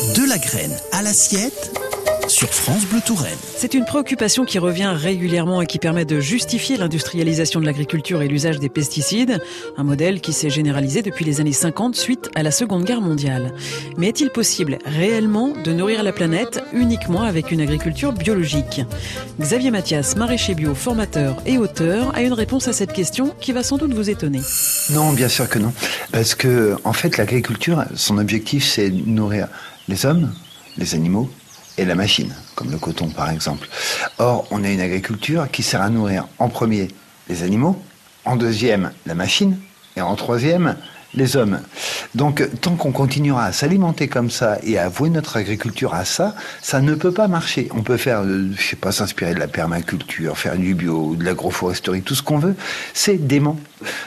De la graine à l'assiette sur France Bleu Touraine. C'est une préoccupation qui revient régulièrement et qui permet de justifier l'industrialisation de l'agriculture et l'usage des pesticides, un modèle qui s'est généralisé depuis les années 50 suite à la Seconde Guerre mondiale. Mais est-il possible réellement de nourrir la planète uniquement avec une agriculture biologique? Xavier Mathias, maraîcher bio, formateur et auteur, a une réponse à cette question qui va sans doute vous étonner. Non, bien sûr que non. Parce que, en fait, l'agriculture, son objectif, c'est nourrir les hommes, les animaux et la machine, comme le coton par exemple. Or, on a une agriculture qui sert à nourrir en premier les animaux, en deuxième la machine, et en troisième les hommes. Donc, tant qu'on continuera à s'alimenter comme ça et à vouer notre agriculture à ça, ça ne peut pas marcher. On peut faire, euh, je sais pas, s'inspirer de la permaculture, faire du bio, de l'agroforesterie, tout ce qu'on veut. C'est dément.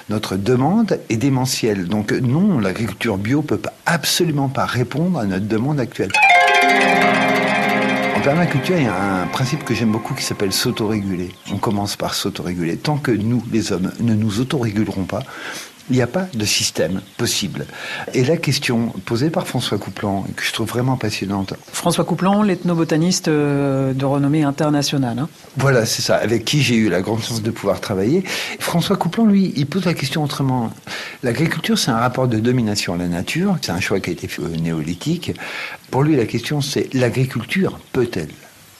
Notre demande est démentielle. Donc, non, l'agriculture bio peut absolument pas répondre à notre demande actuelle permaculture, il y a un principe que j'aime beaucoup qui s'appelle s'autoréguler. On commence par s'autoréguler. Tant que nous, les hommes, ne nous autorégulerons pas, il n'y a pas de système possible. Et la question posée par François Couplan, que je trouve vraiment passionnante. François Couplan, l'ethnobotaniste euh, de renommée internationale. Hein. Voilà, c'est ça, avec qui j'ai eu la grande chance de pouvoir travailler. François Couplan, lui, il pose la question autrement. L'agriculture, c'est un rapport de domination à la nature, c'est un choix qui a été fait au néolithique. Pour lui, la question, c'est l'agriculture peut-elle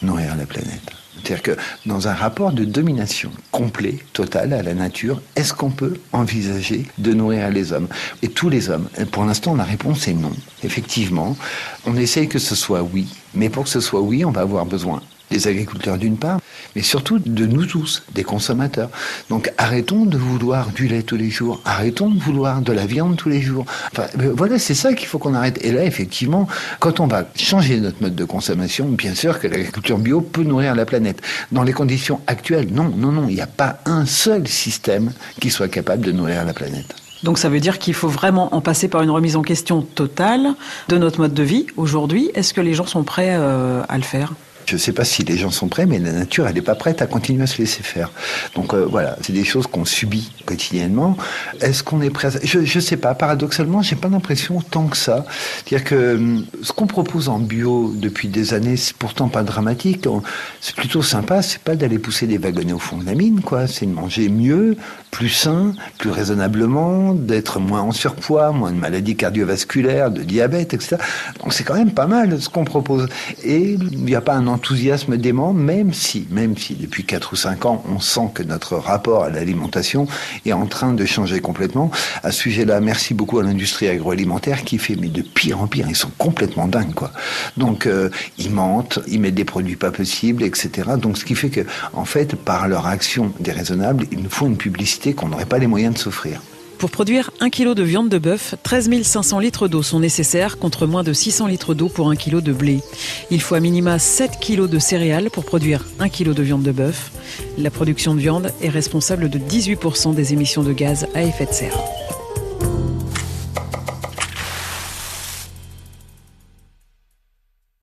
nourrir la planète. C'est-à-dire que dans un rapport de domination complet, total à la nature, est-ce qu'on peut envisager de nourrir les hommes? Et tous les hommes Pour l'instant, la réponse est non. Effectivement, on essaye que ce soit oui, mais pour que ce soit oui, on va avoir besoin des agriculteurs d'une part, mais surtout de nous tous, des consommateurs. Donc arrêtons de vouloir du lait tous les jours, arrêtons de vouloir de la viande tous les jours. Enfin, euh, voilà, c'est ça qu'il faut qu'on arrête. Et là, effectivement, quand on va changer notre mode de consommation, bien sûr que l'agriculture bio peut nourrir la planète. Dans les conditions actuelles, non, non, non, il n'y a pas un seul système qui soit capable de nourrir la planète. Donc ça veut dire qu'il faut vraiment en passer par une remise en question totale de notre mode de vie aujourd'hui. Est-ce que les gens sont prêts euh, à le faire? Je ne sais pas si les gens sont prêts, mais la nature, elle n'est pas prête à continuer à se laisser faire. Donc euh, voilà, c'est des choses qu'on subit quotidiennement. Est-ce qu'on est prêt à... Je ne sais pas, paradoxalement, j'ai pas l'impression tant que ça. C'est-à-dire que hum, ce qu'on propose en bio depuis des années, c'est pourtant pas dramatique. C'est plutôt sympa, c'est pas d'aller pousser des wagonnets au fond de la mine, quoi. C'est de manger mieux, plus sain, plus raisonnablement, d'être moins en surpoids, moins de maladies cardiovasculaires, de diabète, etc. Donc c'est quand même pas mal ce qu'on propose. Et il n'y a pas un enthousiasme dément, même si, même si depuis 4 ou 5 ans, on sent que notre rapport à l'alimentation est en train de changer complètement. À ce sujet-là, merci beaucoup à l'industrie agroalimentaire qui fait, de pire en pire, ils sont complètement dingues, quoi. Donc, euh, ils mentent, ils mettent des produits pas possibles, etc. Donc, ce qui fait que, en fait, par leur action déraisonnable, il nous faut une publicité qu'on n'aurait pas les moyens de s'offrir. Pour produire 1 kg de viande de bœuf, 13 500 litres d'eau sont nécessaires contre moins de 600 litres d'eau pour 1 kg de blé. Il faut à minima 7 kg de céréales pour produire 1 kg de viande de bœuf. La production de viande est responsable de 18% des émissions de gaz à effet de serre.